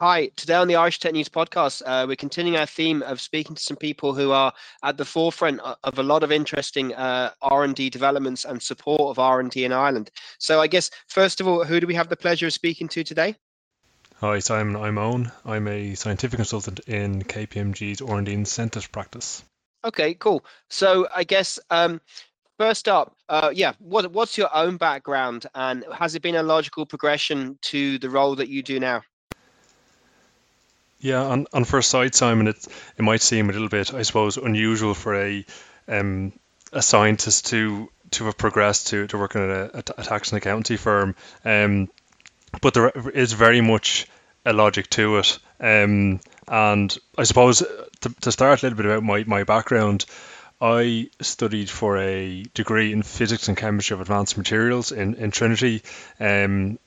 Hi, today on the Irish Tech News podcast, uh, we're continuing our theme of speaking to some people who are at the forefront of a lot of interesting uh, R&D developments and support of R&D in Ireland. So I guess, first of all, who do we have the pleasure of speaking to today? Hi, Simon. I'm Owen. I'm a scientific consultant in KPMG's R&D incentives practice. Okay, cool. So I guess um, first up, uh, yeah, what, what's your own background and has it been a logical progression to the role that you do now? Yeah, on, on first sight, Simon, it it might seem a little bit, I suppose, unusual for a um, a scientist to to have progressed to, to working at a, a tax and accountancy firm. Um, but there is very much a logic to it. Um, and I suppose to, to start a little bit about my, my background, I studied for a degree in physics and chemistry of advanced materials in, in Trinity. Um,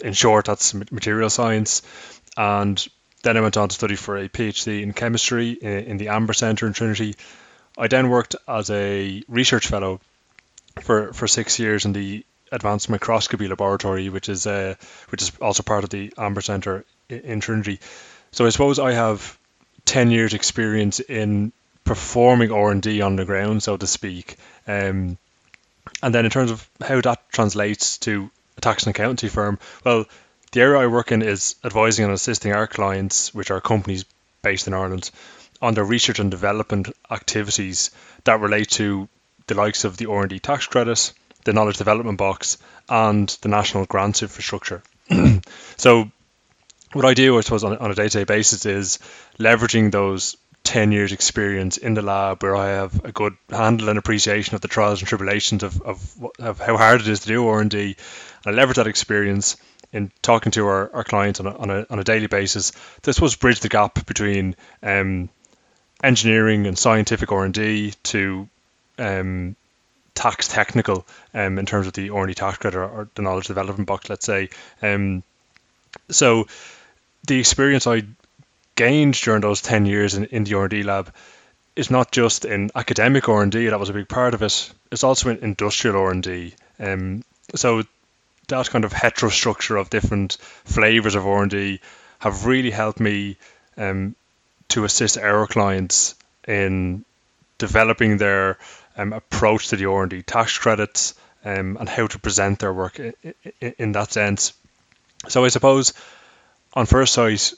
in short, that's material science. And then I went on to study for a PhD in chemistry in the Amber Centre in Trinity. I then worked as a research fellow for, for six years in the Advanced Microscopy Laboratory, which is uh, which is also part of the Amber Centre in Trinity. So I suppose I have ten years experience in performing R and D on the ground, so to speak. Um, and then in terms of how that translates to a tax and accountancy firm, well, the area I work in is advising and assisting our clients, which are companies based in Ireland, on their research and development activities that relate to the likes of the R&D tax credit, the knowledge development box, and the national grants infrastructure. so, what I do, I suppose, on, on a day-to-day basis is leveraging those 10 years experience in the lab where I have a good handle and appreciation of the trials and tribulations of, of, of how hard it is to do R&D. And I leverage that experience in talking to our, our clients on a, on, a, on a daily basis this was bridge the gap between um, engineering and scientific R&D to um, tax technical um, in terms of the R&D tax credit or, or, the knowledge development box, let's say. Um, so the experience I gained during those 10 years in, in the R&D lab is not just in academic R&D, that was a big part of it, it's also in industrial R&D. Um, so that kind of heterostructure of different flavors of R&D have really helped me um, to assist our clients in developing their um, approach to the R&D tax credits um, and how to present their work in, in, in, that sense. So I suppose on first sight,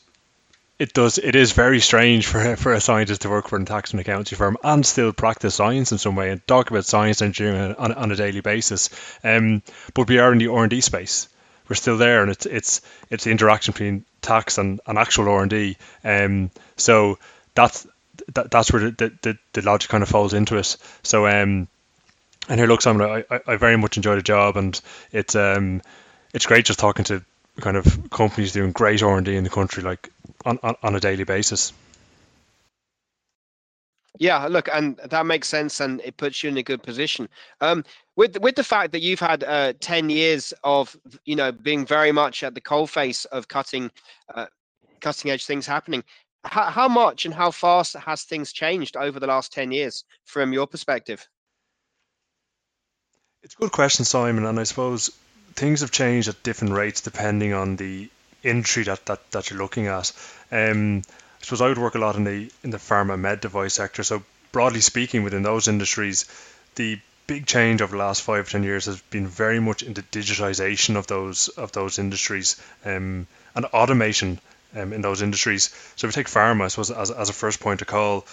it does it is very strange for for a scientist to work for a tax and accountancy firm and still practice science in some way and talk about science and engineering on, on a daily basis. Um, but we are in the R and D space. We're still there, and it's it's it's the interaction between tax and, and actual R and D. Um, so that's that, that's where the, the, the logic kind of falls into it. So um, and here, look, Simon, I, I very much enjoy the job, and it's um, it's great just talking to kind of companies doing great R and D in the country, like on, on, on a daily basis. Yeah, look, and that makes sense, and it puts you in a good position. Um, with with the fact that you've had uh, ten years of you know being very much at the coalface of cutting uh, cutting edge things happening, how, how much and how fast has things changed over the last ten years from your perspective? It's a good question, Simon, and I suppose things have changed at different rates depending on the industry that, that, that you're looking at. Um, I suppose I would work a lot in the in the pharma med device sector. So broadly speaking, within those industries, the big change over the last five ten years has been very much into digitization of those of those industries um, and automation um, in those industries. So if we take pharma, I suppose as, as a first point to call,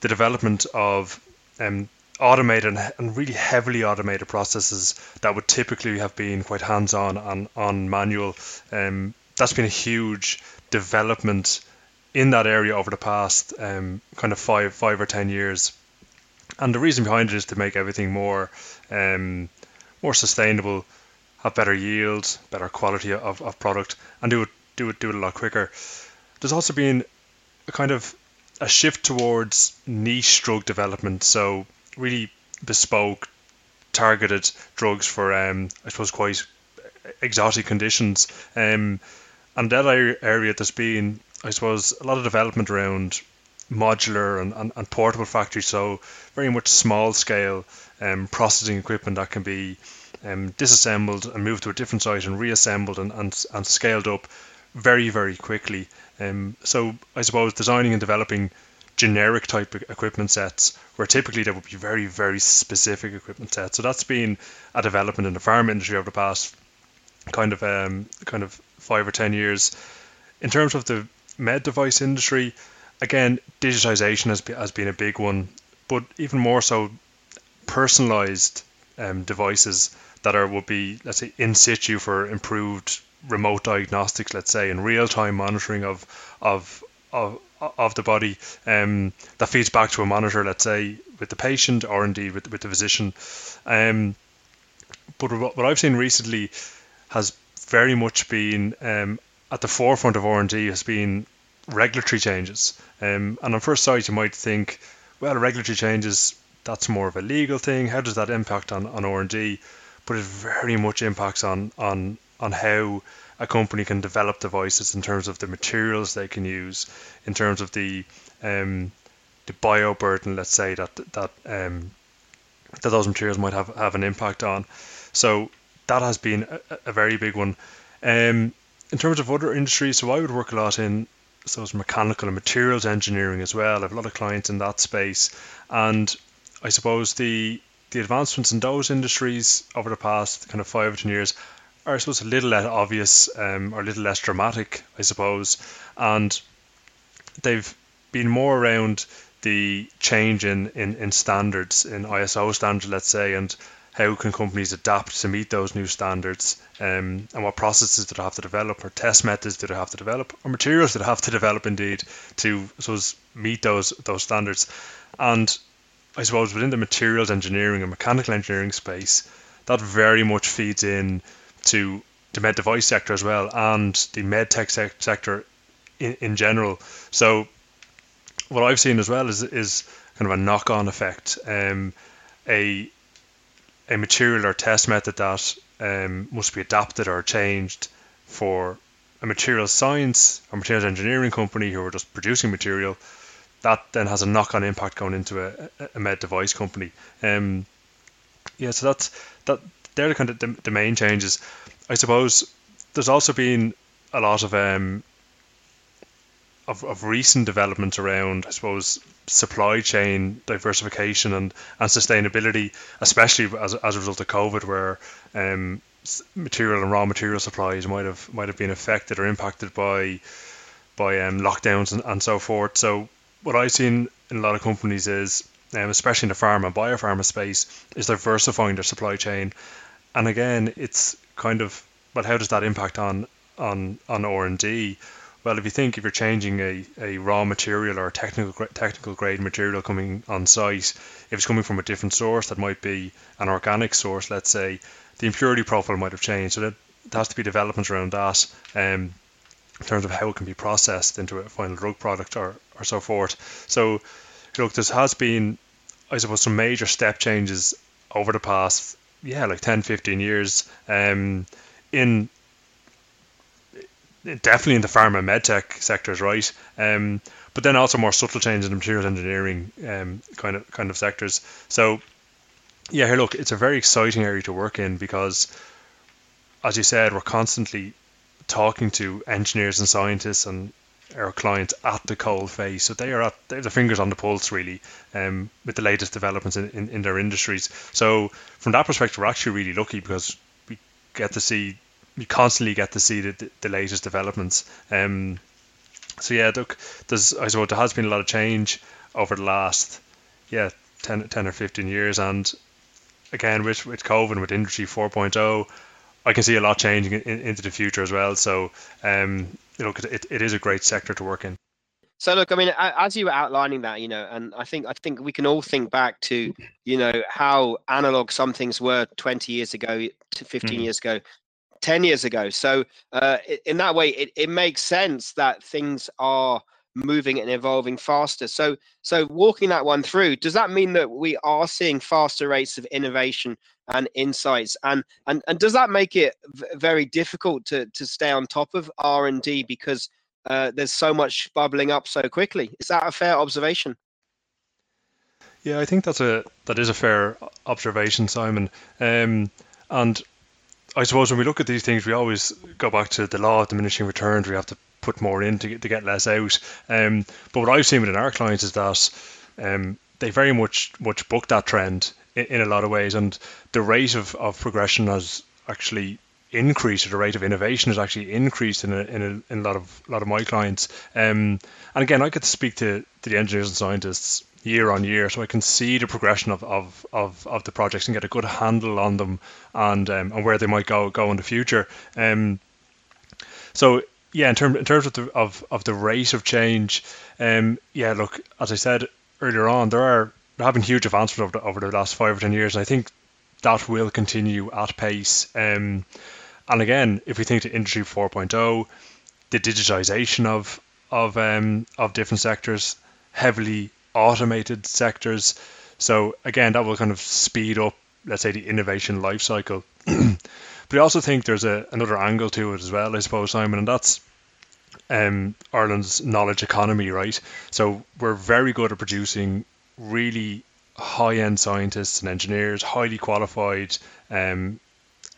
the development of um, automated and really heavily automated processes that would typically have been quite hands-on and on manual um, that's been a huge development in that area over the past um, kind of five five or ten years. And the reason behind it is to make everything more um, more sustainable, have better yield, better quality of, of product, and do it do it do it a lot quicker. There's also been a kind of a shift towards niche drug development, so really bespoke, targeted drugs for um, I suppose quite exotic conditions. Um, and that area there's been, I suppose, a lot of development around modular and, and, and portable factories, so very much small scale um, processing equipment that can be um, disassembled and moved to a different site and reassembled and, and, and scaled up very very quickly. Um, so I suppose designing and developing generic type equipment sets where typically there would be very very specific equipment sets. So that's been a development in the farm industry over the past kind of um, kind of five or ten years. In terms of the med device industry, again, digitization has, has been a big one, but even more so, personalized um, devices that are would be let's say in situ for improved remote diagnostics, let's say, and real time monitoring of of of of the body um, that feeds back to a monitor, let's say, with the patient or indeed with, with the physician. Um, but what I've seen recently has very much been um, at the forefront of R&D has been regulatory changes. Um, and on first sight, you might think, well, regulatory changes, that's more of a legal thing. How does that impact on, on R&D? But it very much impacts on, on, on how a company can develop devices in terms of the materials they can use, in terms of the um, the bio burden, let's say that that um, that those materials might have, have an impact on. So that has been a, a very big one. Um, in terms of other industries, so I would work a lot in so it's mechanical and materials engineering as well. I have a lot of clients in that space, and I suppose the the advancements in those industries over the past kind of five or ten years are I suppose a little less obvious um, or a little less dramatic, I suppose, and they've been more around the change in, in, in standards in ISO standards, let's say, and how can companies adapt to meet those new standards? Um, and what processes do they have to develop or test methods do they have to develop or materials do they have to develop indeed to suppose, meet those those standards? And I suppose within the materials engineering and mechanical engineering space that very much feeds in to the med device sector as well and the med tech sector in, in general. So what I've seen as well is is kind of a knock on effect. Um, a a material or test method that um, must be adapted or changed for a material science or materials engineering company who are just producing material, that then has a knock-on impact going into a, a med device company. Um, yeah, so that's that. They're the kind of the, the main changes. I suppose there's also been a lot of um, of, of recent developments around, I suppose, supply chain diversification and, and sustainability, especially as, as a result of COVID, where um, material and raw material supplies might have might have been affected or impacted by by um, lockdowns and, and so forth. So what I've seen in a lot of companies is, um, especially in the pharma and biopharma space, is diversifying their supply chain. And again, it's kind of well, how does that impact on on on R and D? Well, if you think if you're changing a, a raw material or a technical technical grade material coming on site, if it's coming from a different source that might be an organic source, let's say, the impurity profile might have changed. So that there has to be developments around that um, in terms of how it can be processed into a final drug product or, or so forth. So look, there has been, I suppose, some major step changes over the past, yeah, like 10, 15 years um, in definitely in the pharma and medtech sectors, right? Um, but then also more subtle change in the materials engineering um, kind of kind of sectors. So yeah, here look, it's a very exciting area to work in because, as you said, we're constantly talking to engineers and scientists and our clients at the cold face. So they are at they have their fingers on the pulse really um, with the latest developments in, in, in their industries. So from that perspective, we're actually really lucky because we get to see you constantly get to see the, the latest developments. Um, so yeah, look, there's I suppose there has been a lot of change over the last yeah 10, 10 or 15 years, and again with with COVID with Industry 4.0, I can see a lot changing in, in, into the future as well. So um, you know, it, it is a great sector to work in. So look, I mean, as you were outlining that, you know, and I think I think we can all think back to, you know, how analog some things were 20 years ago, to 15 mm. years ago, 10 years ago. So, uh, in that way, it, it makes sense that things are moving and evolving faster. So, so walking that one through, does that mean that we are seeing faster rates of innovation and insights? And and and does that make it v- very difficult to to stay on top of R and D because uh, there's so much bubbling up so quickly? Is that a fair observation? Yeah, I think that's a that is a fair observation, Simon. Um, and I suppose when we look at these things, we always go back to the law of diminishing returns. We have to put more in to get, to get less out. Um, but what I've seen within our clients is that um, they very much much book that trend in, in, a lot of ways, and the rate of, of progression has actually increased, or the rate of innovation has actually increased in a, in a, in a lot of lot of my clients. Um, and again, I get to speak to, to the engineers and scientists year on year, so I can see the progression of, of, of, of the projects and get a good handle on them and um, and where they might go go in the future. Um, so yeah, in terms in terms of the of, of the rate of change, um, yeah, look, as I said earlier on, there are there have been huge advancements over the, over the last five or ten years, and I think that will continue at pace. Um, and again, if we think to Industry 4.0, the digitization of of um, of different sectors, heavily automated sectors. So again, that will kind of speed up, let's say, the innovation life cycle. but I also think there's a, another angle to it as well, I suppose, Simon, and that's um, Ireland's knowledge economy, right? So we're very good at producing really high-end scientists and engineers, highly qualified, um,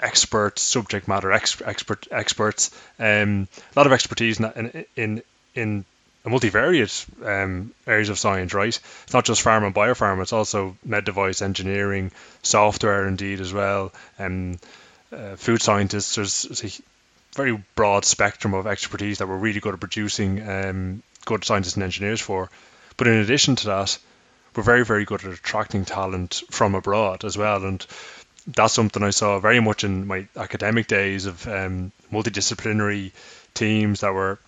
expert subject matter ex- expert experts, um, a lot of expertise in in in multivariate um, areas of science, right? It's not just pharma and biopharma; it's also med device engineering, software, indeed as well, and um, uh, food scientists. There's, there's, a very broad spectrum of expertise that we're really good at producing um, good scientists and engineers for. But in addition to that, we're very, very good at attracting talent from abroad as well, and that's something I saw very much in my academic days of um, multidisciplinary teams that were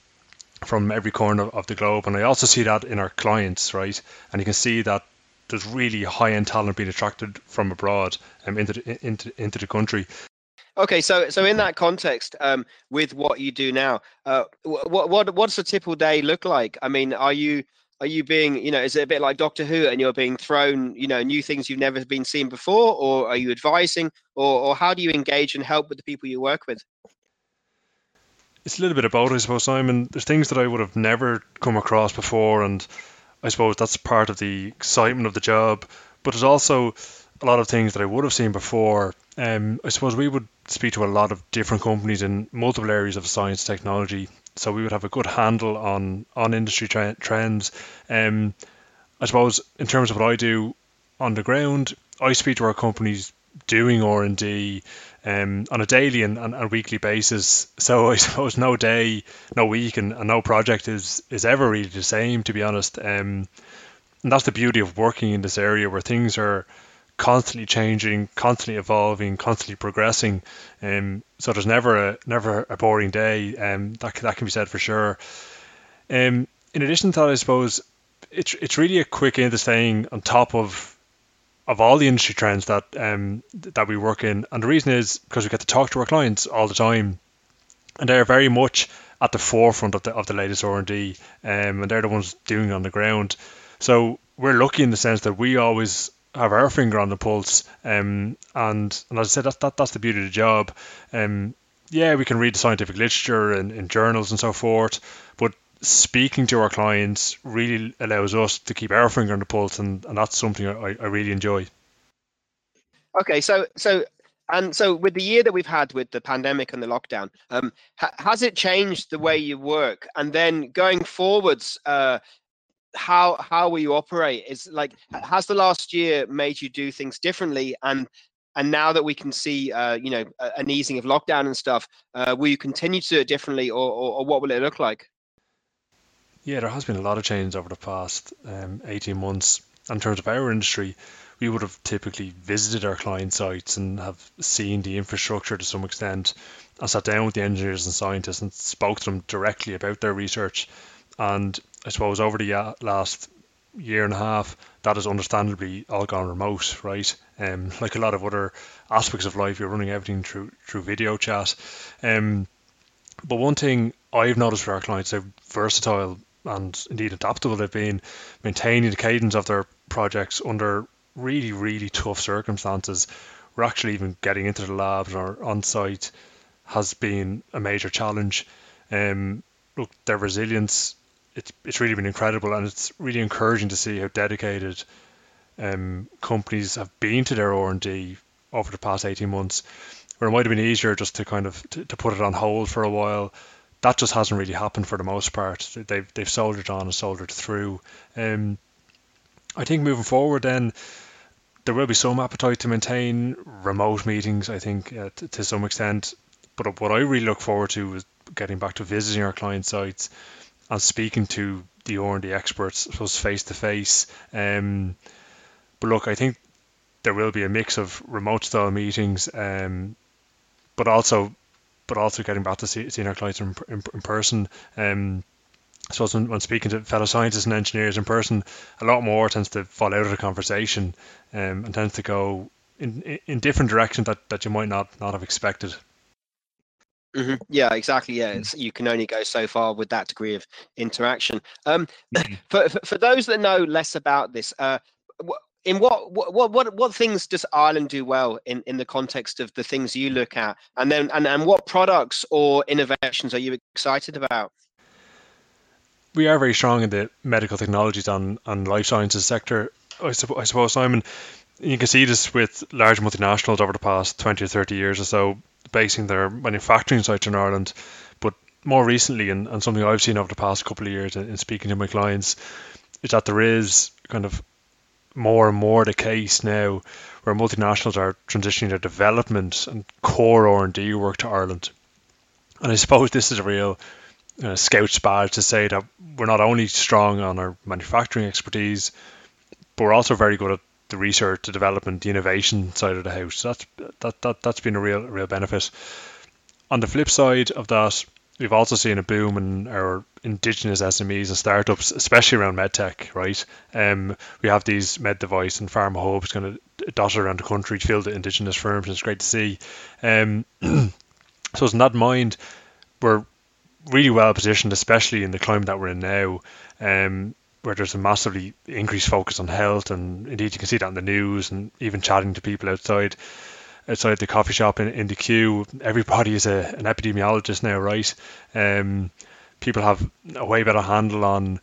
from every corner of the globe. And I also see that in our clients, right? And you can see that there's really high end talent being attracted from abroad um, into, the, into, into the country. Okay, so so in that context, um, with what you do now, uh, what what what's a typical day look like? I mean, are you are you being you know is it a bit like Doctor Who and you're being thrown you know new things you've never been seen before, or are you advising, or or how do you engage and help with the people you work with? It's a little bit about, I suppose, Simon. There's things that I would have never come across before, and I suppose that's part of the excitement of the job. But there's also a lot of things that I would have seen before. Um, I suppose we would speak to a lot of different companies in multiple areas of science technology, so we would have a good handle on on industry tre- trends. Um, I suppose in terms of what I do on the ground, I speak to our companies doing R and D um, on a daily and, and, weekly basis. So I suppose no day, no week, and, and, no project is is ever really the same, to be honest. Um, and that's the beauty of working in this area where things are constantly changing, constantly evolving, constantly progressing. Um, so there's never a never a boring day. Um, that that can be said for sure. Um, in addition to that, I suppose it's it's really a quick into staying on top of of all the industry trends that um, that we work in, and the reason is because we get to talk to our clients all the time, and they're very much at the forefront of the of the latest R and D, um, and they're the ones doing on the ground. So we're lucky in the sense that we always have our finger on the pulse, um, and and as I said, that, that that's the beauty of the job. Um, yeah, we can read the scientific literature and in journals and so forth, but speaking to our clients really allows us to keep our finger on the pulse, and, and that's something I, I really enjoy. Okay, so so and so with the year that we've had with the pandemic and the lockdown, um, ha- has it changed the way you work? And then going forwards, uh, how how will you operate? Is like has the last year made you do things differently? And and now that we can see, uh, you know, an easing of lockdown and stuff, uh, will you continue to do it differently, or, or, or what will it look like? Yeah, there has been a lot of change over the past um, 18 months. In terms of our industry, we would have typically visited our client sites and have seen the infrastructure to some extent and sat down with the engineers and scientists and spoke to them directly about their research. And I suppose over the uh, last year and a half, that has understandably all gone remote, right? Um, like a lot of other aspects of life, you're running everything through through video chat. Um, but one thing I've noticed for our clients, how versatile and indeed adaptable they've been, maintaining the cadence of their projects under really, really tough circumstances. We're actually even getting into the labs or on site has been a major challenge. Um, look, their resilience, it's, it's really been incredible and it's really encouraging to see how dedicated um, companies have been to their R&D over the past 18 months. where it might have been easier just to kind of to, to put it on hold for a while. That just hasn't really happened for the most part. They've they've soldiered on and soldiered through. Um, I think moving forward, then there will be some appetite to maintain remote meetings. I think uh, to, to some extent, but what I really look forward to is getting back to visiting our client sites and speaking to the R&D experts, suppose face to face. But look, I think there will be a mix of remote style meetings, um, but also but also getting back to see, seeing our clients in, in, in person. Um, I suppose when, when, speaking to fellow scientists and engineers in person, a lot more tends to fall out of the conversation um, and tends to go in, in different directions that, that you might not, not have expected. Mm-hmm. Yeah, exactly. Yeah, it's, you can only go so far with that degree of interaction. Um, mm-hmm. for, for, for those that know less about this, uh, in what what what what things does Ireland do well in in the context of the things you look at, and then and and what products or innovations are you excited about? We are very strong in the medical technologies and and life sciences sector. I suppose, I suppose Simon, you can see this with large multinationals over the past twenty or thirty years or so, basing their manufacturing sites in Ireland. But more recently, and, and something I've seen over the past couple of years in, in speaking to my clients, is that there is kind of more and more the case now where multinationals are transitioning their development and core R&D work to Ireland. And I suppose this is a real uh, scout's badge to say that we're not only strong on our manufacturing expertise, but we're also very good at the research, the development, the innovation side of the house. That's that, that that's been a real real benefit. On the flip side of that, we've also seen a boom in our indigenous SMEs and startups, especially around medtech, right? Um, we have these med device and pharma hubs kind of dotted around the country filled with indigenous firms, and it's great to see. Um, so, in that mind, we're really well positioned, especially in the climate that we're in now, um, where there's a massively increased focus on health, and indeed you can see that in the news and even chatting to people outside outside the coffee shop in, in the queue. Everybody is a, an epidemiologist now, right? Um, people have a way better handle on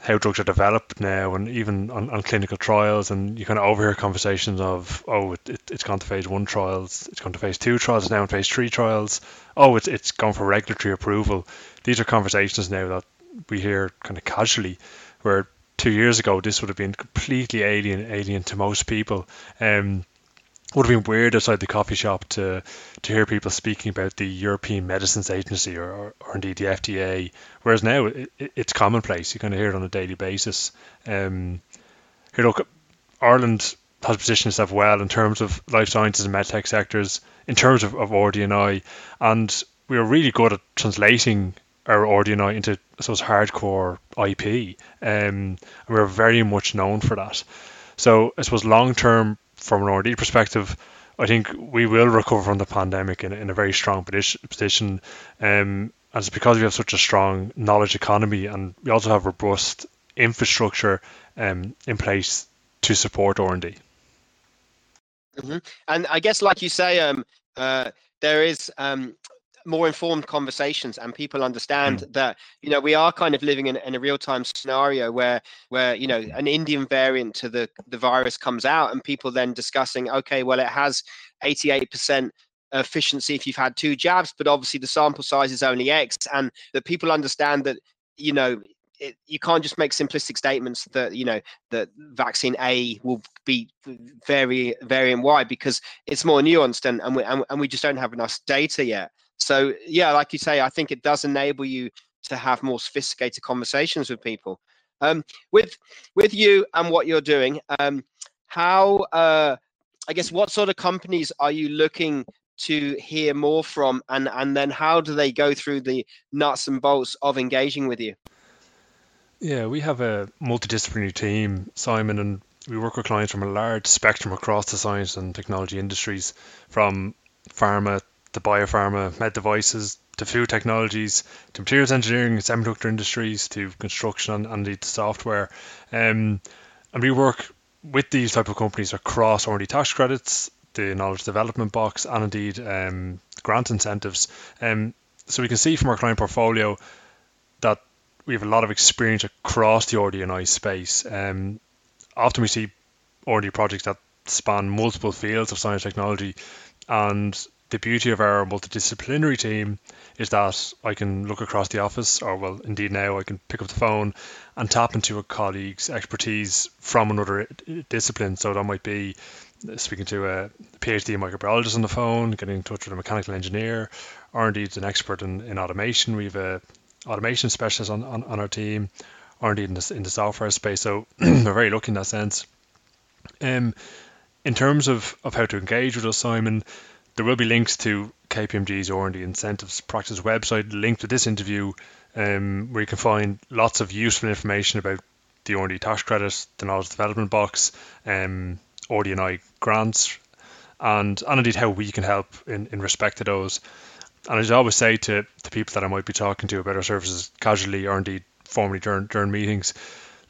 how drugs are developed now and even on, on clinical trials and you kind of overhear conversations of oh it, it, it's gone to phase one trials it's gone to phase two trials it's now in phase three trials oh it's, it's gone for regulatory approval these are conversations now that we hear kind of casually where two years ago this would have been completely alien alien to most people um, would have been weird outside the coffee shop to to hear people speaking about the European Medicines Agency or, or, or indeed the FDA, whereas now it, it, it's commonplace. You kind of hear it on a daily basis. Um, here, look, Ireland has positioned itself well in terms of life sciences and medtech sectors, in terms of, of RD&I, and we are really good at translating our RD&I into, I suppose, hardcore IP, um, and we're very much known for that. So I suppose long-term from an R&D perspective, I think we will recover from the pandemic in, in a very strong position. Um, and it's because we have such a strong knowledge economy and we also have robust infrastructure um, in place to support R&D. Mm-hmm. And I guess, like you say, um, uh, there is um, more informed conversations and people understand mm. that you know we are kind of living in, in a real-time scenario where where you know an indian variant to the the virus comes out and people then discussing okay well it has 88% efficiency if you've had two jabs but obviously the sample size is only x and that people understand that you know it, you can't just make simplistic statements that you know that vaccine A will be very variant Y because it's more nuanced and and we, and, and we just don't have enough data yet. So yeah, like you say, I think it does enable you to have more sophisticated conversations with people. Um, with with you and what you're doing, um, how uh, I guess what sort of companies are you looking to hear more from, and and then how do they go through the nuts and bolts of engaging with you? Yeah, we have a multidisciplinary team, Simon, and we work with clients from a large spectrum across the science and technology industries, from pharma to biopharma, med devices, to food technologies, to materials engineering, semiconductor industries, to construction and, and the software. Um, and we work with these type of companies across R&D tax credits, the knowledge development box, and indeed um, grant incentives. Um, so we can see from our client portfolio that we have a lot of experience across the RD&I space. Um, often we see RD projects that span multiple fields of science technology and the beauty of our multidisciplinary team is that I can look across the office, or well, indeed now I can pick up the phone and tap into a colleague's expertise from another discipline. So that might be speaking to a PhD microbiologist on the phone, getting in touch with a mechanical engineer, or indeed an expert in, in automation. We have a automation specialist on, on, on our team, or indeed in the, in the software space. So we're very lucky in that sense. Um, in terms of, of how to engage with us, Simon, there will be links to KPMG's R&D Incentives Practice website linked to this interview, um, where you can find lots of useful information about the R&D tax credit, the knowledge development box, um, RD&I grants, and, and indeed how we can help in, in respect to those. And as I always say to the people that I might be talking to about our services casually or indeed formally during, during meetings,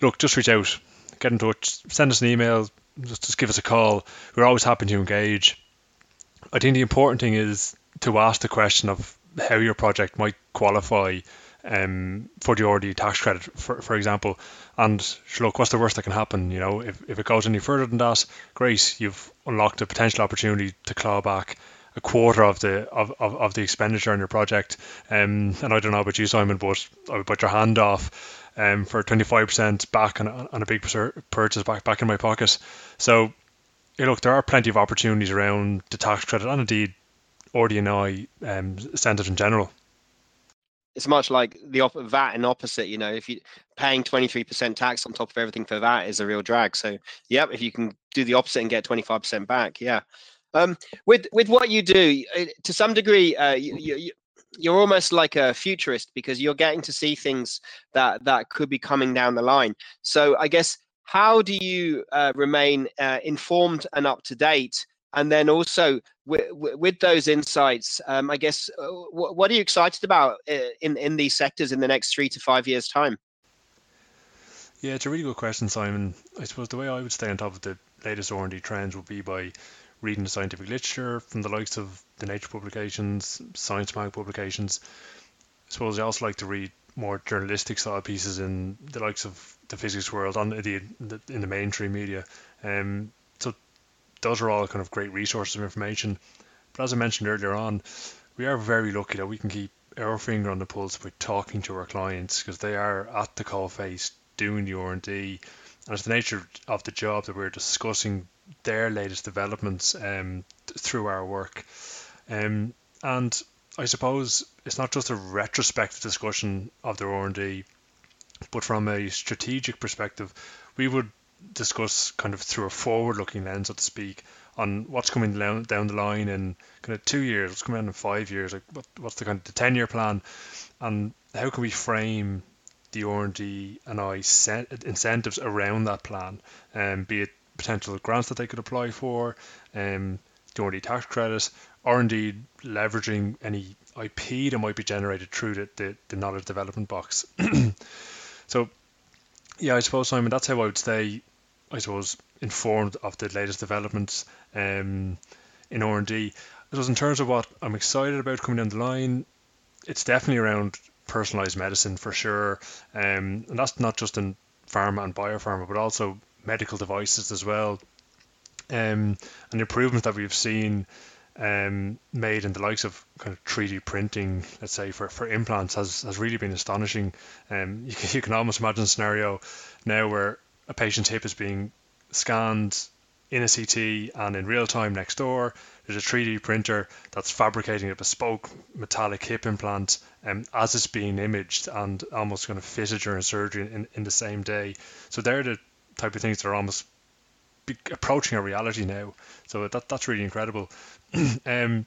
look, just reach out, get in touch, send us an email, just, just give us a call. We're always happy to engage. I think the important thing is to ask the question of how your project might qualify um, for the RD tax credit, for, for example. And look, what's the worst that can happen? You know, if, if it goes any further than that, great, you've unlocked a potential opportunity to claw back a quarter of the of, of, of the expenditure on your project. Um, and I don't know about you, Simon, but I would put your hand off um, for 25% back on, on a big purchase back back in my pocket. So yeah, look, there are plenty of opportunities around the tax credit and indeed RD&I um, incentives in general. It's much like the VAT and opposite. You know, if you paying 23% tax on top of everything for that is a real drag. So, yep, if you can do the opposite and get 25% back, yeah. Um, with with what you do, to some degree, uh, you, you, you're almost like a futurist because you're getting to see things that that could be coming down the line. So, I guess how do you uh, remain uh, informed and up to date? And then also with, with those insights, um, I guess, uh, what are you excited about uh, in, in these sectors in the next three to five years' time? Yeah, it's a really good question, Simon. I suppose the way I would stay on top of the latest R&D trends would be by reading the scientific literature from the likes of the Nature publications, Science Mag publications. I suppose I also like to read more journalistic style pieces in the likes of the physics world on the, in the mainstream media. Um, so those are all kind of great resources of information. But as I mentioned earlier on, we are very lucky that we can keep our finger on the pulse by talking to our clients because they are at the call face doing the R&D and it's the nature of the job that we're discussing their latest developments um, through our work. Um, and I suppose it's not just a retrospective discussion of their R&D, but from a strategic perspective, we would discuss kind of through a forward-looking lens, so to speak, on what's coming down, down the line in kind of two years, what's coming in five years, like what, what's the kind of the ten-year plan, and how can we frame the R&D and I incentives around that plan, um, be it potential grants that they could apply for, um, the R&D tax credit, or indeed leveraging any IP that might be generated through the, the, the knowledge development box. so, yeah, I suppose, Simon, that's how I would stay, I suppose, informed of the latest developments um, in R&D. I suppose in terms of what I'm excited about coming down the line, it's definitely around personalized medicine for sure. Um, and that's not just in pharma and biopharma, but also medical devices as well. Um, and the improvements that we've seen um, made in the likes of kind of 3D printing, let's say for, for implants, has, has really been astonishing. Um, you, can, you can almost imagine a scenario now where a patient's hip is being scanned in a CT and in real time next door. There's a 3D printer that's fabricating a bespoke metallic hip implant um, as it's being imaged and almost going to fit it during surgery in, in the same day. So they're the type of things that are almost approaching a reality now. So that that's really incredible. um,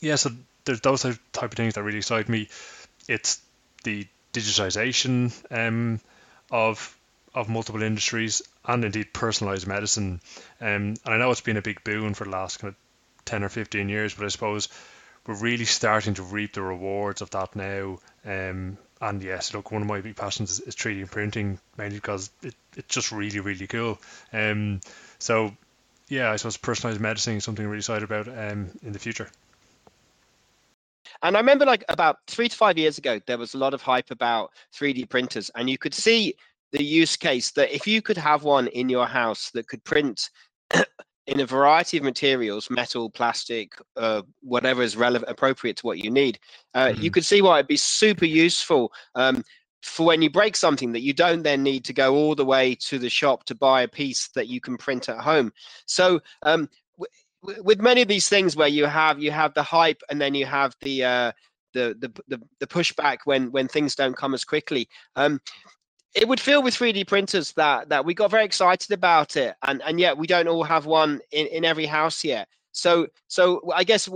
yeah, so there's those type of things that really excite me. It's the digitization um, of of multiple industries and indeed personalized medicine. Um, and I know it's been a big boon for the last kind of 10 or 15 years, but I suppose we're really starting to reap the rewards of that now. Um, and yes, look, one of my big passions is, is 3D printing, mainly because it, it's just really, really cool. Um, so, yeah, I suppose personalized medicine is something really excited about um, in the future. And I remember, like about three to five years ago, there was a lot of hype about 3D printers, and you could see the use case that if you could have one in your house that could print in a variety of materials metal plastic uh, whatever is relevant appropriate to what you need uh, mm-hmm. you could see why it'd be super useful um, for when you break something that you don't then need to go all the way to the shop to buy a piece that you can print at home so um, w- with many of these things where you have you have the hype and then you have the uh, the, the the the pushback when when things don't come as quickly um, it would feel with 3D printers that that we got very excited about it, and and yet we don't all have one in in every house yet. So so I guess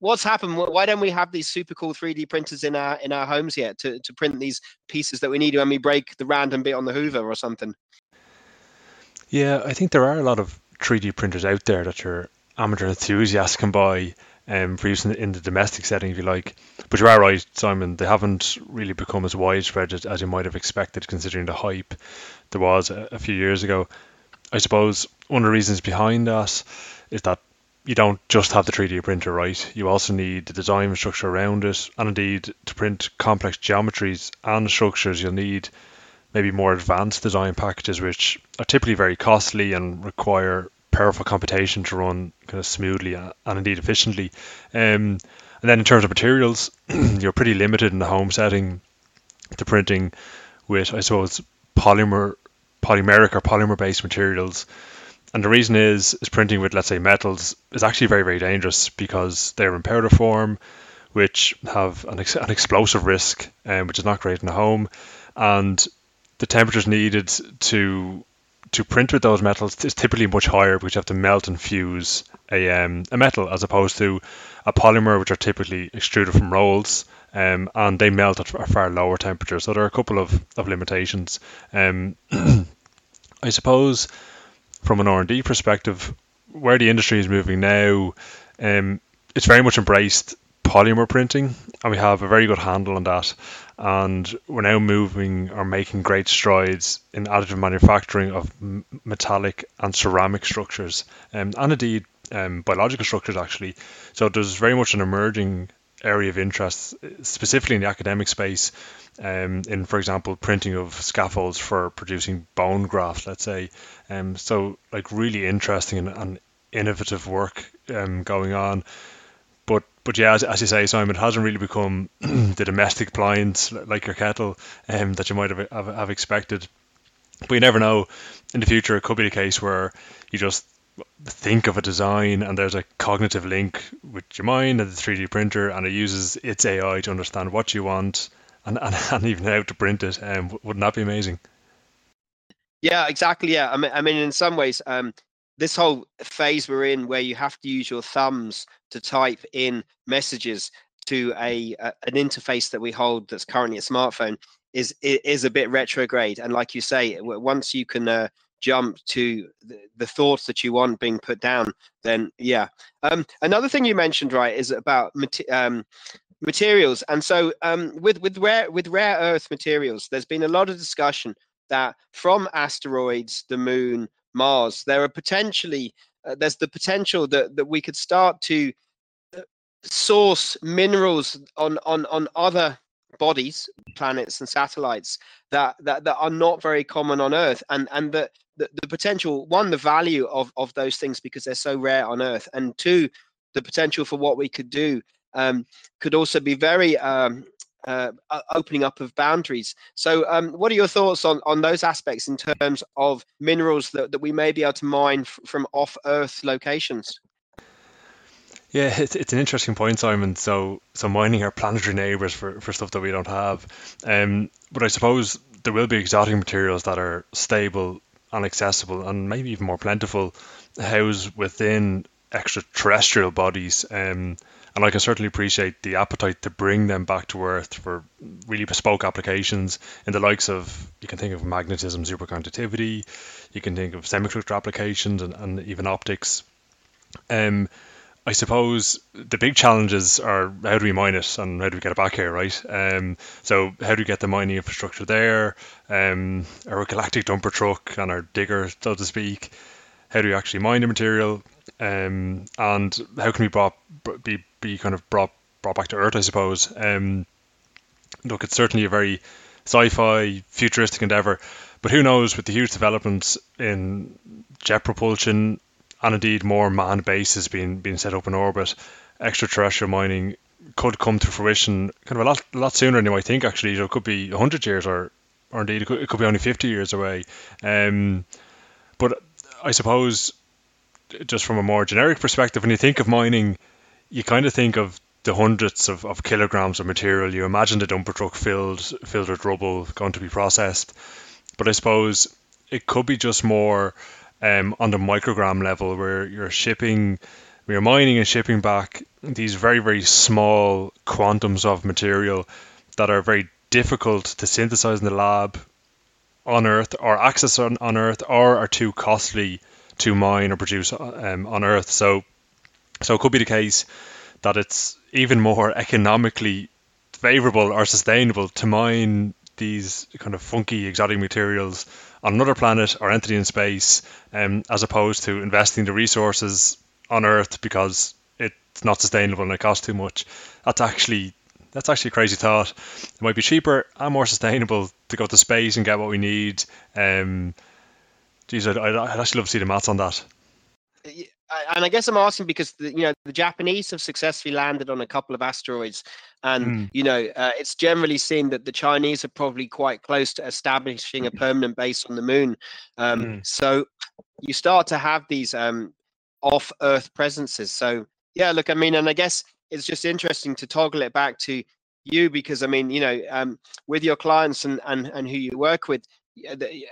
what's happened? Why don't we have these super cool 3D printers in our in our homes yet to to print these pieces that we need when we break the random bit on the Hoover or something? Yeah, I think there are a lot of 3D printers out there that your amateur enthusiasts can buy um, for use in, in, the domestic setting, if you like. But you are right, Simon. They haven't really become as widespread as, as you might have expected, considering the hype there was a, a, few years ago. I suppose one of the reasons behind that is that you don't just have the 3D printer, right? You also need the design structure around it, and indeed to print complex geometries and structures, you'll need maybe more advanced design packages, which are typically very costly and require powerful computation to run kind of smoothly and indeed efficiently. Um, and then in terms of materials, you're pretty limited in the home setting to printing with, I suppose, polymer, polymeric or polymer-based materials. And the reason is, is printing with, let's say, metals is actually very, very dangerous because they're in powder form, which have an, ex- an explosive risk, um, which is not great in the home. And the temperatures needed to to print with those metals is typically much higher because you have to melt and fuse a, um, a metal as opposed to a polymer, which are typically extruded from rolls. Um, and they melt at a far lower temperature. So there are a couple of, of limitations. Um, I suppose from an R&D perspective, where the industry is moving now, um, it's very much embraced polymer printing, and we have a very good handle on that and we're now moving or making great strides in additive manufacturing of m- metallic and ceramic structures, um, and indeed um, biological structures actually. So there's very much an emerging area of interest, specifically in the academic space, um, in for example printing of scaffolds for producing bone graft, let's say. Um, so like really interesting and, and innovative work um, going on but but yeah, as, as, you say, Simon, it hasn't really become the domestic appliance like your kettle um, that you might have, have, have expected. But you never know. In the future, it could be the case where you just think of a design and there's a cognitive link with your mind and the 3D printer, and it uses its AI to understand what you want and, and, and even how to print it. Um, wouldn't that be amazing? Yeah, exactly. Yeah, I mean, I mean, in some ways, um, this whole phase we're in where you have to use your thumbs to type in messages to a, a, an interface that we hold that's currently a smartphone is is a bit retrograde and like you say once you can uh, jump to the, the, thoughts that you want being put down then yeah um, another thing you mentioned right is about um, materials and so um, with with rare with rare earth materials there's been a lot of discussion that from asteroids the moon Mars. There are potentially uh, there's the potential that that we could start to uh, source minerals on on on other bodies, planets and satellites that that, that are not very common on Earth, and and the, the the potential one the value of of those things because they're so rare on Earth, and two the potential for what we could do um, could also be very um, uh, opening up of boundaries. So, um, what are your thoughts on, on those aspects in terms of minerals that, that we may be able to mine f- from off Earth locations? Yeah, it's, it's an interesting point, Simon. So, so mining our planetary neighbors for, for stuff that we don't have. Um, but I suppose there will be exotic materials that are stable and accessible and maybe even more plentiful housed within extraterrestrial bodies. Um, and I can certainly appreciate the appetite to bring them back to Earth for really bespoke applications in the likes of you can think of magnetism, superconductivity, you can think of semiconductor applications, and, and even optics. Um, I suppose the big challenges are how do we mine it and how do we get it back here, right? Um, so how do we get the mining infrastructure there? Um, our galactic dumper truck and our digger, so to speak. How do we actually mine the material? Um, and how can we brought, be be kind of brought brought back to earth, I suppose. Um, look, it's certainly a very sci-fi futuristic endeavor, but who knows with the huge developments in jet propulsion and indeed more manned bases being being set up in orbit, extraterrestrial mining could come to fruition kind of a lot lot sooner than you might think. Actually, it could be hundred years or or indeed it could, it could, be only fifty years away. Um, but I suppose just from a more generic perspective, when you think of mining, you kind of think of the hundreds of, of kilograms of material. You imagine the dumper truck filled filled with rubble going to be processed. But I suppose it could be just more um, on the microgram level where you're shipping, you're mining and shipping back these very, very small quantums of material that are very difficult to synthesize in the lab on Earth or access on, on Earth or are too costly to mine or produce um, on Earth. So, so it could be the case that it's even more economically favorable or sustainable to mine these kind of funky exotic materials on another planet or entity in space, um, as opposed to investing the resources on Earth because it's not sustainable and it costs too much. That's actually that's actually a crazy thought. It might be cheaper and more sustainable to go to space and get what we need. Um, geez, I'd, I'd actually love to see the maths on that and I guess I'm asking because the, you know the Japanese have successfully landed on a couple of asteroids, and mm. you know uh, it's generally seen that the Chinese are probably quite close to establishing a permanent base on the moon. Um, mm. So you start to have these um, off-Earth presences. So yeah, look, I mean, and I guess it's just interesting to toggle it back to you because I mean, you know, um, with your clients and and and who you work with,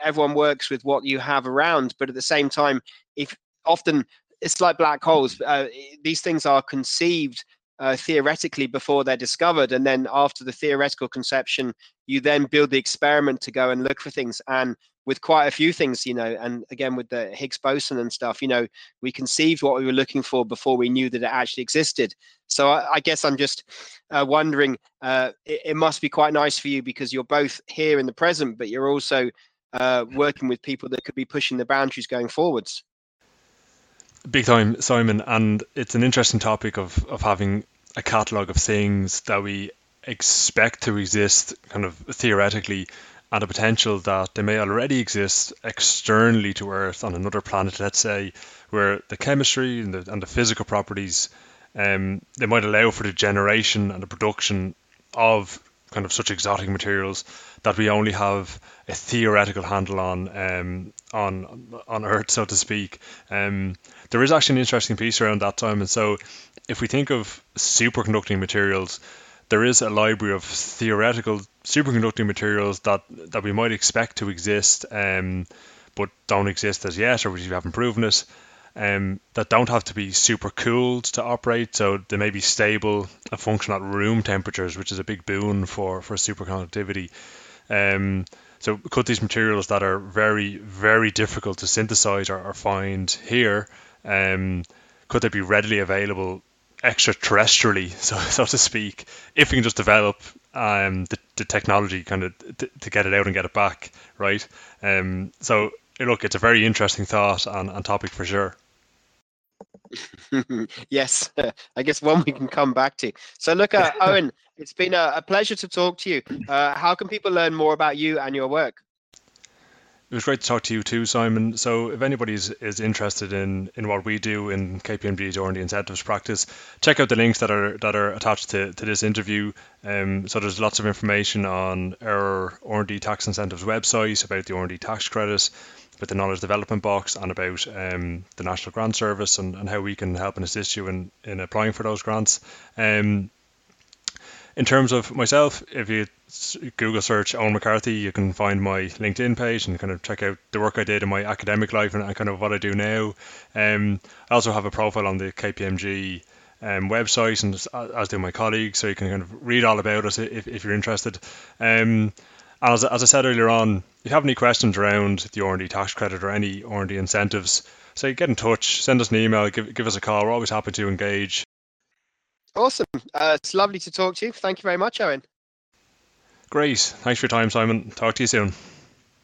everyone works with what you have around, but at the same time, if often it's like black holes. Uh, these things are conceived uh, theoretically before they're discovered, and then after the theoretical conception, you then build the experiment to go and look for things. And with quite a few things, you know, and again with the Higgs boson and stuff, you know, we conceived what we were looking for before we knew that it actually existed. So I, I guess I'm just uh, wondering. Uh, it, it, must be quite nice for you because you're both here in the present, but you're also uh, working with people that could be pushing the boundaries going forwards. Big time, Simon, and it's an interesting topic of, of having a catalogue of things that we expect to exist kind of theoretically and the potential that they may already exist externally to Earth on another planet, let's say, where the chemistry and the, and the physical properties um, they might allow for the generation and the production of kind of such exotic materials that we only have a theoretical handle on um, on on Earth, so to speak. Um, there is actually an interesting piece around that time, and so if we think of superconducting materials, there is a library of theoretical superconducting materials that that we might expect to exist, um, but don't exist as yet, or we haven't proven it. Um, that don't have to be super cooled to operate, so they may be stable and function at room temperatures, which is a big boon for for superconductivity. Um, so cut these materials that are very, very difficult to synthesize or, or find here, um, could they be readily available extraterrestrially, so so to speak, if we can just develop um, the, the technology kind of to, to get it out and get it back, right? Um, so look, it's a very interesting thought and, and topic for sure. yes, I guess one we can come back to. So, look, uh, Owen, it's been a, a, pleasure to talk to you. Uh, how can people learn more about you and your work? It was great to talk to you too, Simon. So, if anybody is, is interested in, in what we do in KPMG's R&D incentives practice, check out the links that are that are attached to, to this interview. Um, so, there's lots of information on our R&D tax incentives website about the R&D tax credit with the knowledge development box and about um, the National Grant Service and, and how we can help and assist you in, in applying for those grants. Um, in terms of myself, if you Google search Owen McCarthy, you can find my LinkedIn page and kind of check out the work I did in my academic life and, and kind of what I do now. Um, I also have a profile on the KPMG um, website, and as do my colleagues, so you can kind of read all about us if, if you're interested. Um, and as, as I said earlier on, if you have any questions around the R&D tax credit or any R&D incentives, say get in touch, send us an email, give, give us a call. We're always happy to engage. Awesome. Uh, it's lovely to talk to you. Thank you very much, Owen. Great. Thanks for your time, Simon. Talk to you soon.